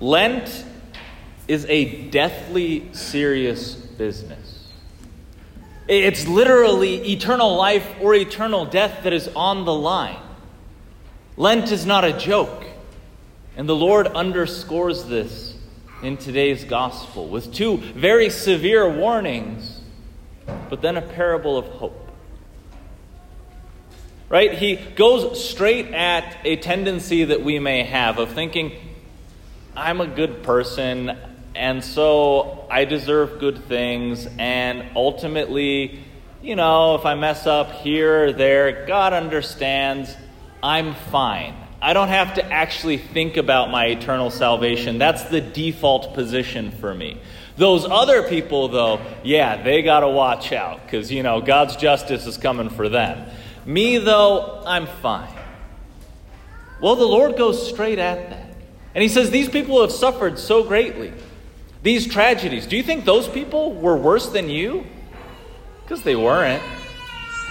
Lent is a deathly serious business. It's literally eternal life or eternal death that is on the line. Lent is not a joke. And the Lord underscores this in today's gospel with two very severe warnings, but then a parable of hope. Right? He goes straight at a tendency that we may have of thinking, I'm a good person, and so I deserve good things, and ultimately, you know, if I mess up here or there, God understands, I'm fine. I don't have to actually think about my eternal salvation. That's the default position for me. Those other people, though, yeah, they got to watch out because, you know, God's justice is coming for them. Me, though, I'm fine. Well, the Lord goes straight at that. And He says, These people have suffered so greatly. These tragedies. Do you think those people were worse than you? Because they weren't.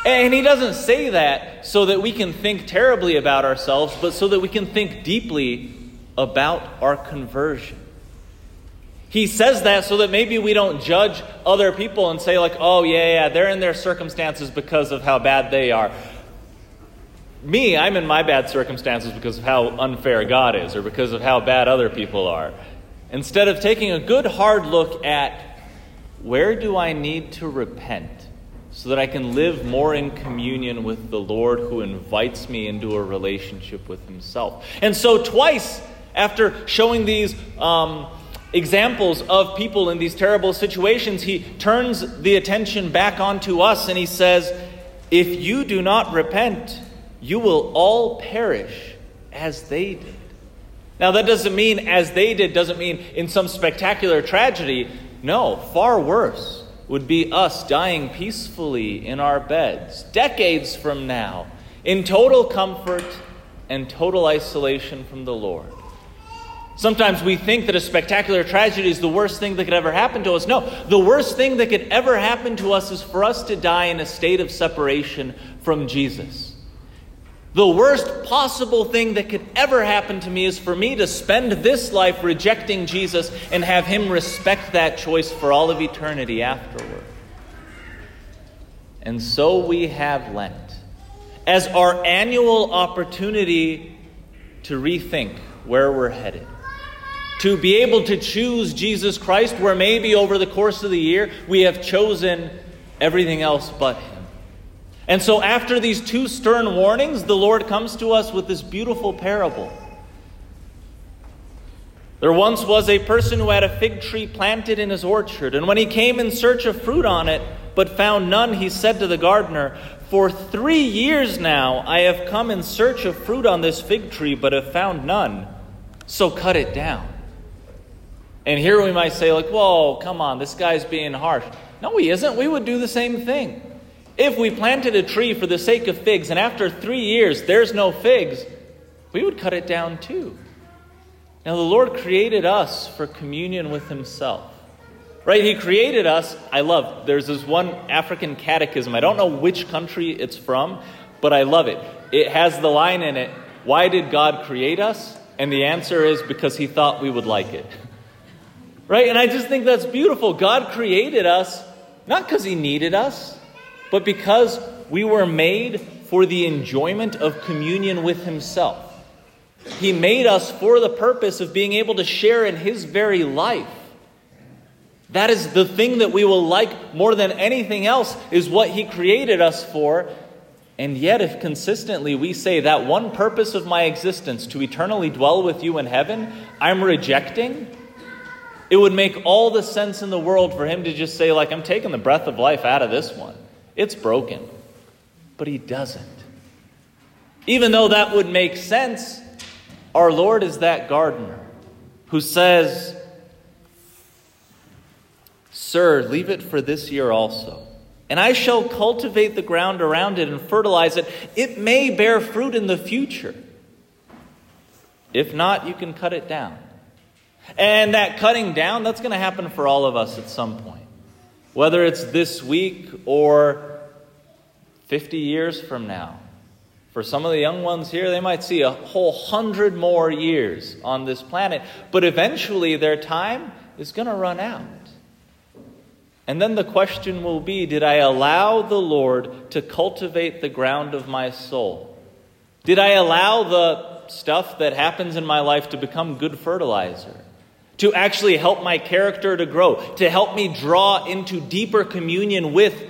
And he doesn't say that so that we can think terribly about ourselves, but so that we can think deeply about our conversion. He says that so that maybe we don't judge other people and say, like, oh, yeah, yeah, they're in their circumstances because of how bad they are. Me, I'm in my bad circumstances because of how unfair God is or because of how bad other people are. Instead of taking a good hard look at where do I need to repent? so that I can live more in communion with the Lord who invites me into a relationship with Himself. And so, twice after showing these um, examples of people in these terrible situations, He turns the attention back onto us and He says, If you do not repent, you will all perish as they did. Now, that doesn't mean as they did, doesn't mean in some spectacular tragedy. No, far worse would be us dying peacefully in our beds, decades from now, in total comfort and total isolation from the Lord. Sometimes we think that a spectacular tragedy is the worst thing that could ever happen to us. No, the worst thing that could ever happen to us is for us to die in a state of separation from Jesus. The worst possible thing that could ever happen to me is for me to spend this life rejecting Jesus and have Him respect that choice for all of eternity afterward. And so we have Lent as our annual opportunity to rethink where we're headed. To be able to choose Jesus Christ, where maybe over the course of the year we have chosen everything else but Him. And so, after these two stern warnings, the Lord comes to us with this beautiful parable. There once was a person who had a fig tree planted in his orchard, and when he came in search of fruit on it, but found none, he said to the gardener, For three years now I have come in search of fruit on this fig tree, but have found none. So cut it down. And here we might say, like, whoa, come on, this guy's being harsh. No, he isn't. We would do the same thing. If we planted a tree for the sake of figs, and after three years there's no figs, we would cut it down too. Now, the Lord created us for communion with Himself. Right? He created us. I love, there's this one African catechism. I don't know which country it's from, but I love it. It has the line in it Why did God create us? And the answer is because He thought we would like it. Right? And I just think that's beautiful. God created us not because He needed us, but because we were made for the enjoyment of communion with Himself. He made us for the purpose of being able to share in His very life. That is the thing that we will like more than anything else, is what He created us for. And yet, if consistently we say that one purpose of my existence, to eternally dwell with you in heaven, I'm rejecting, it would make all the sense in the world for Him to just say, like, I'm taking the breath of life out of this one. It's broken. But he doesn't. Even though that would make sense, our Lord is that gardener who says, Sir, leave it for this year also. And I shall cultivate the ground around it and fertilize it. It may bear fruit in the future. If not, you can cut it down. And that cutting down, that's going to happen for all of us at some point. Whether it's this week or 50 years from now, For some of the young ones here, they might see a whole hundred more years on this planet, but eventually their time is going to run out. And then the question will be Did I allow the Lord to cultivate the ground of my soul? Did I allow the stuff that happens in my life to become good fertilizer? To actually help my character to grow, to help me draw into deeper communion with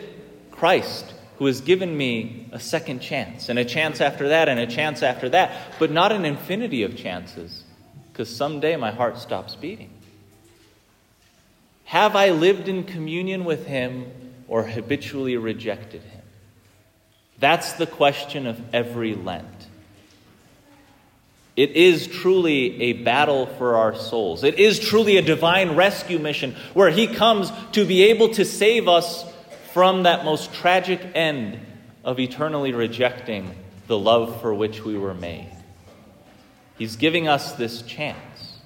Christ? who has given me a second chance, and a chance after that, and a chance after that, but not an infinity of chances, because someday my heart stops beating. Have I lived in communion with Him or habitually rejected Him? That's the question of every Lent. It is truly a battle for our souls. It is truly a divine rescue mission where He comes to be able to save us from that most tragic end of eternally rejecting the love for which we were made. He's giving us this chance.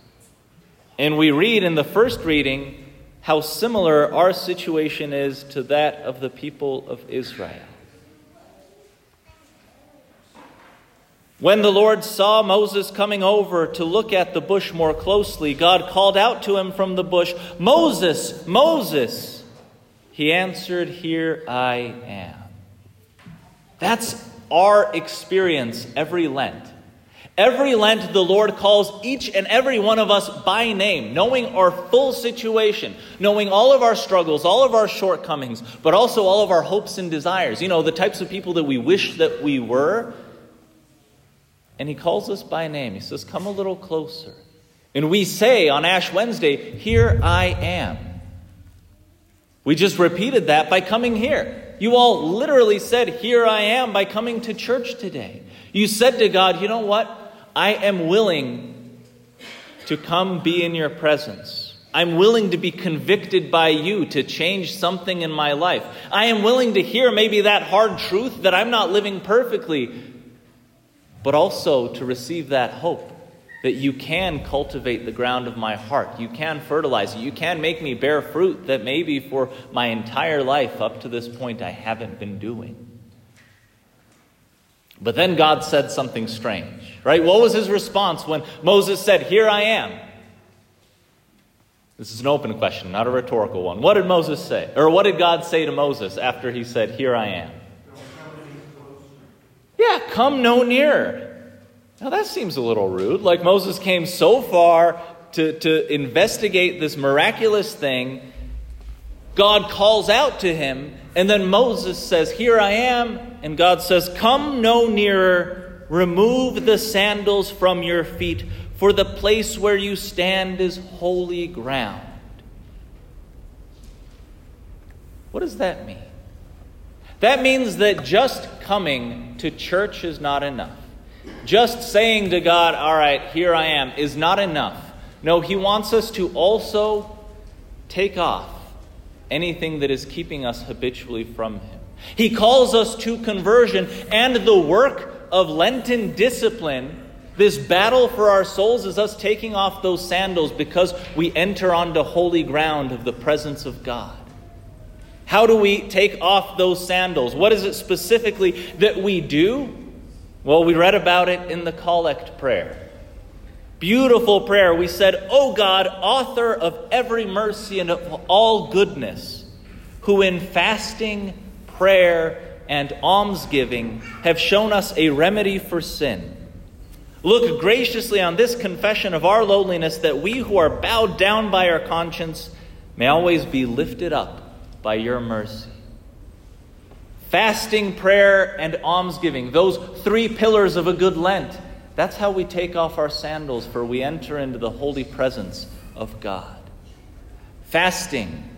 And we read in the first reading how similar our situation is to that of the people of Israel. When the Lord saw Moses coming over to look at the bush more closely, God called out to him from the bush, Moses, Moses. He answered, Here I am. That's our experience every Lent. Every Lent, the Lord calls each and every one of us by name, knowing our full situation, knowing all of our struggles, all of our shortcomings, but also all of our hopes and desires. You know, the types of people that we wish that we were. And He calls us by name. He says, Come a little closer. And we say on Ash Wednesday, Here I am. We just repeated that by coming here. You all literally said, Here I am, by coming to church today. You said to God, You know what? I am willing to come be in your presence. I'm willing to be convicted by you to change something in my life. I am willing to hear maybe that hard truth that I'm not living perfectly, but also to receive that hope that you can cultivate the ground of my heart. You can fertilize it. You can make me bear fruit that maybe for my entire life up to this point I haven't been doing. But then God said something strange, right? What was his response when Moses said, Here I am? This is an open question, not a rhetorical one. What did Moses say? Or what did God say to Moses after he said, Here I am? Yeah, come no nearer. Now that seems a little rude. Like Moses came so far to, to investigate this miraculous thing. God calls out to him, and then Moses says, Here I am. And God says, Come no nearer, remove the sandals from your feet, for the place where you stand is holy ground. What does that mean? That means that just coming to church is not enough. Just saying to God, All right, here I am, is not enough. No, He wants us to also take off anything that is keeping us habitually from Him. He calls us to conversion and the work of Lenten discipline. This battle for our souls is us taking off those sandals because we enter onto holy ground of the presence of God. How do we take off those sandals? What is it specifically that we do? Well, we read about it in the collect prayer. Beautiful prayer. We said, O God, author of every mercy and of all goodness, who in fasting, prayer, and almsgiving have shown us a remedy for sin. Look graciously on this confession of our lowliness that we who are bowed down by our conscience may always be lifted up by your mercy. Fasting, prayer, and almsgiving, those three pillars of a good Lent. That's how we take off our sandals, for we enter into the holy presence of God. Fasting,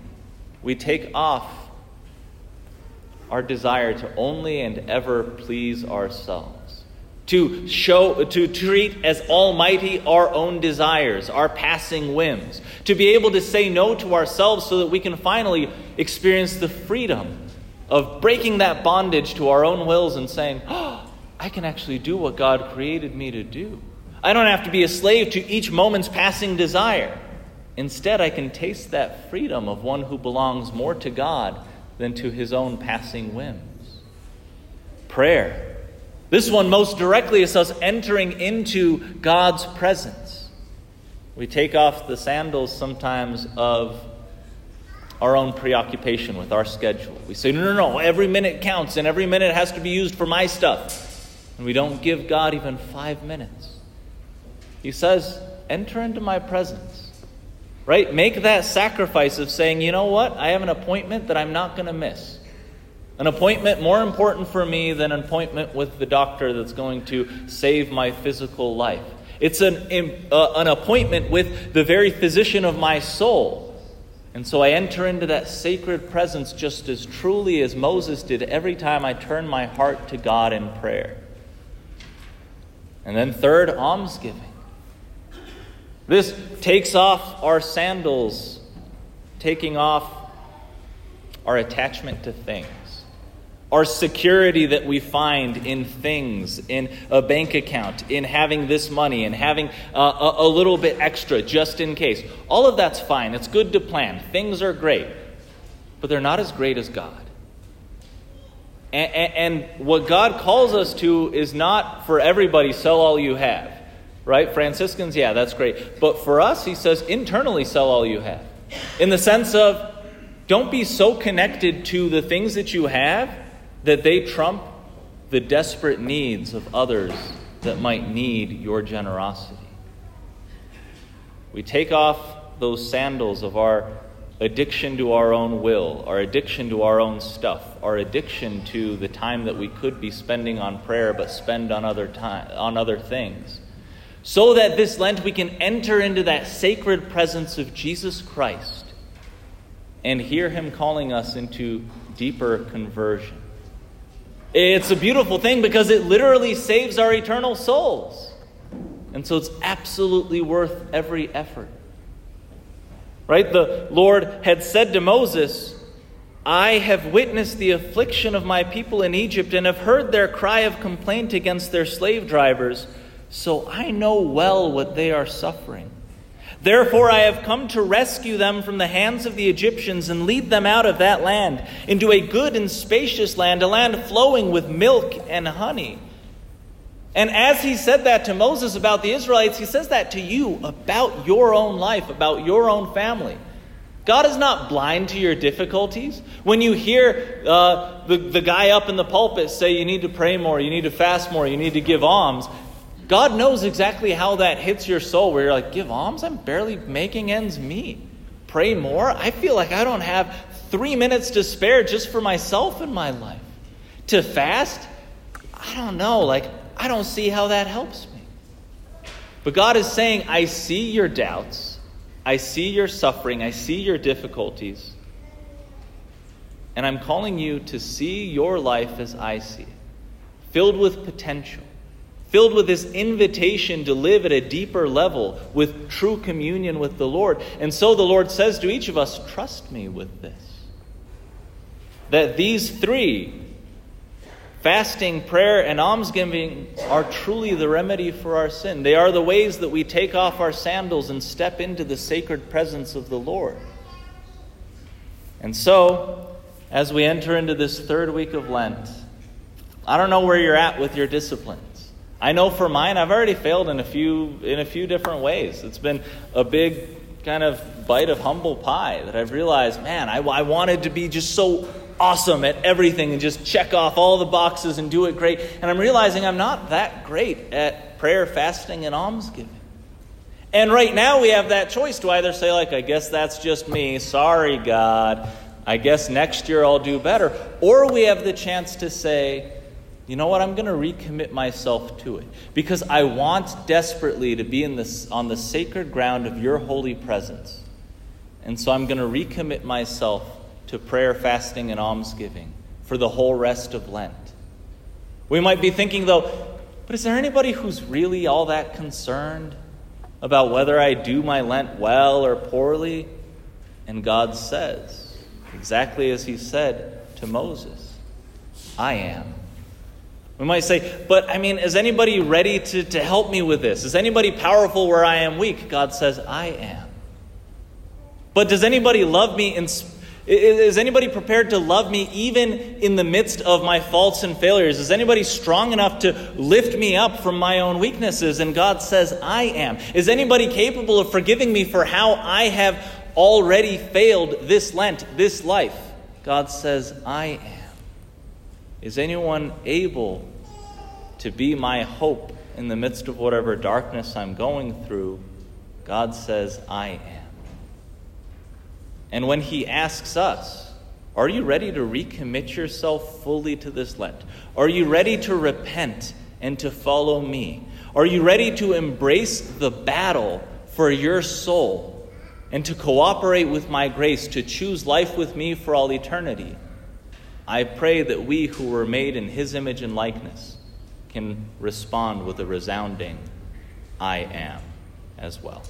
we take off our desire to only and ever please ourselves, to show, to treat as almighty our own desires, our passing whims, to be able to say no to ourselves so that we can finally experience the freedom of breaking that bondage to our own wills and saying, oh, I can actually do what God created me to do. I don't have to be a slave to each moment's passing desire. Instead, I can taste that freedom of one who belongs more to God than to his own passing whims. Prayer. This one most directly is us entering into God's presence. We take off the sandals sometimes of our own preoccupation with our schedule. We say, no, no, no, every minute counts and every minute has to be used for my stuff. And we don't give God even five minutes. He says, enter into my presence. Right? Make that sacrifice of saying, you know what? I have an appointment that I'm not going to miss. An appointment more important for me than an appointment with the doctor that's going to save my physical life. It's an, uh, an appointment with the very physician of my soul. And so I enter into that sacred presence just as truly as Moses did every time I turn my heart to God in prayer. And then, third, almsgiving. This takes off our sandals, taking off our attachment to things our security that we find in things, in a bank account, in having this money, and having uh, a, a, little bit extra just in case. All of that's fine. It's good to plan. Things are great. But they're not as great as God. And, and, and what God calls us to is not for everybody, sell all you have. Right? Franciscans, yeah, that's great. But for us, he says, internally, sell all you have. In the sense of, don't be so connected to the things that you have that they trump the desperate needs of others that might need your generosity. We take off those sandals of our addiction to our own will, our addiction to our own stuff, our addiction to the time that we could be spending on prayer but spend on other time on other things. So that this Lent we can enter into that sacred presence of Jesus Christ and hear him calling us into deeper conversion. It's a beautiful thing because it literally saves our eternal souls. And so it's absolutely worth every effort. Right? The Lord had said to Moses, I have witnessed the affliction of my people in Egypt and have heard their cry of complaint against their slave drivers, so I know well what they are suffering. Therefore, I have come to rescue them from the hands of the Egyptians and lead them out of that land into a good and spacious land, a land flowing with milk and honey. And as he said that to Moses about the Israelites, he says that to you about your own life, about your own family. God is not blind to your difficulties. When you hear uh, the, the guy up in the pulpit say you need to pray more, you need to fast more, you need to give alms, God knows exactly how that hits your soul where you're like, give alms? I'm barely making ends meet. Pray more? I feel like I don't have three minutes to spare just for myself in my life. To fast? I don't know. Like, I don't see how that helps me. But God is saying, I see your doubts, I see your suffering, I see your difficulties, and I'm calling you to see your life as I see it, filled with potential filled with this invitation to live at a deeper level with true communion with the Lord. And so the Lord says to each of us, Trust me with this. That these three, fasting, prayer, and almsgiving, are truly the remedy for our sin. They are the ways that we take off our sandals and step into the sacred presence of the Lord. And so, as we enter into this third week of Lent, I don't know where you're at with your discipline. I know for mine, I've already failed in a few in a few different ways. It's been a big kind of bite of humble pie that I've realized, man, I, I wanted to be just so awesome at everything and just check off all the boxes and do it great. And I'm realizing I'm not that great at prayer, fasting, and almsgiving. And right now we have that choice to either say, like, I guess that's just me. Sorry, God. I guess next year I'll do better. Or we have the chance to say, you know what? I'm going to recommit myself to it because I want desperately to be in this, on the sacred ground of your holy presence. And so I'm going to recommit myself to prayer, fasting, and almsgiving for the whole rest of Lent. We might be thinking, though, but is there anybody who's really all that concerned about whether I do my Lent well or poorly? And God says, exactly as He said to Moses, I am. We might say, but I mean, is anybody ready to, to help me with this? Is anybody powerful where I am weak? God says, I am. But does anybody love me in, Is anybody prepared to love me even in the midst of my faults and failures? Is anybody strong enough to lift me up from my own weaknesses? And God says, I am. Is anybody capable of forgiving me for how I have already failed this Lent, this life? God says, I am. Is anyone able to be my hope in the midst of whatever darkness I'm going through? God says, I am. And when he asks us, Are you ready to recommit yourself fully to this Lent? Are you ready to repent and to follow me? Are you ready to embrace the battle for your soul and to cooperate with my grace to choose life with me for all eternity? I pray that we who were made in his image and likeness can respond with a resounding, I am, as well.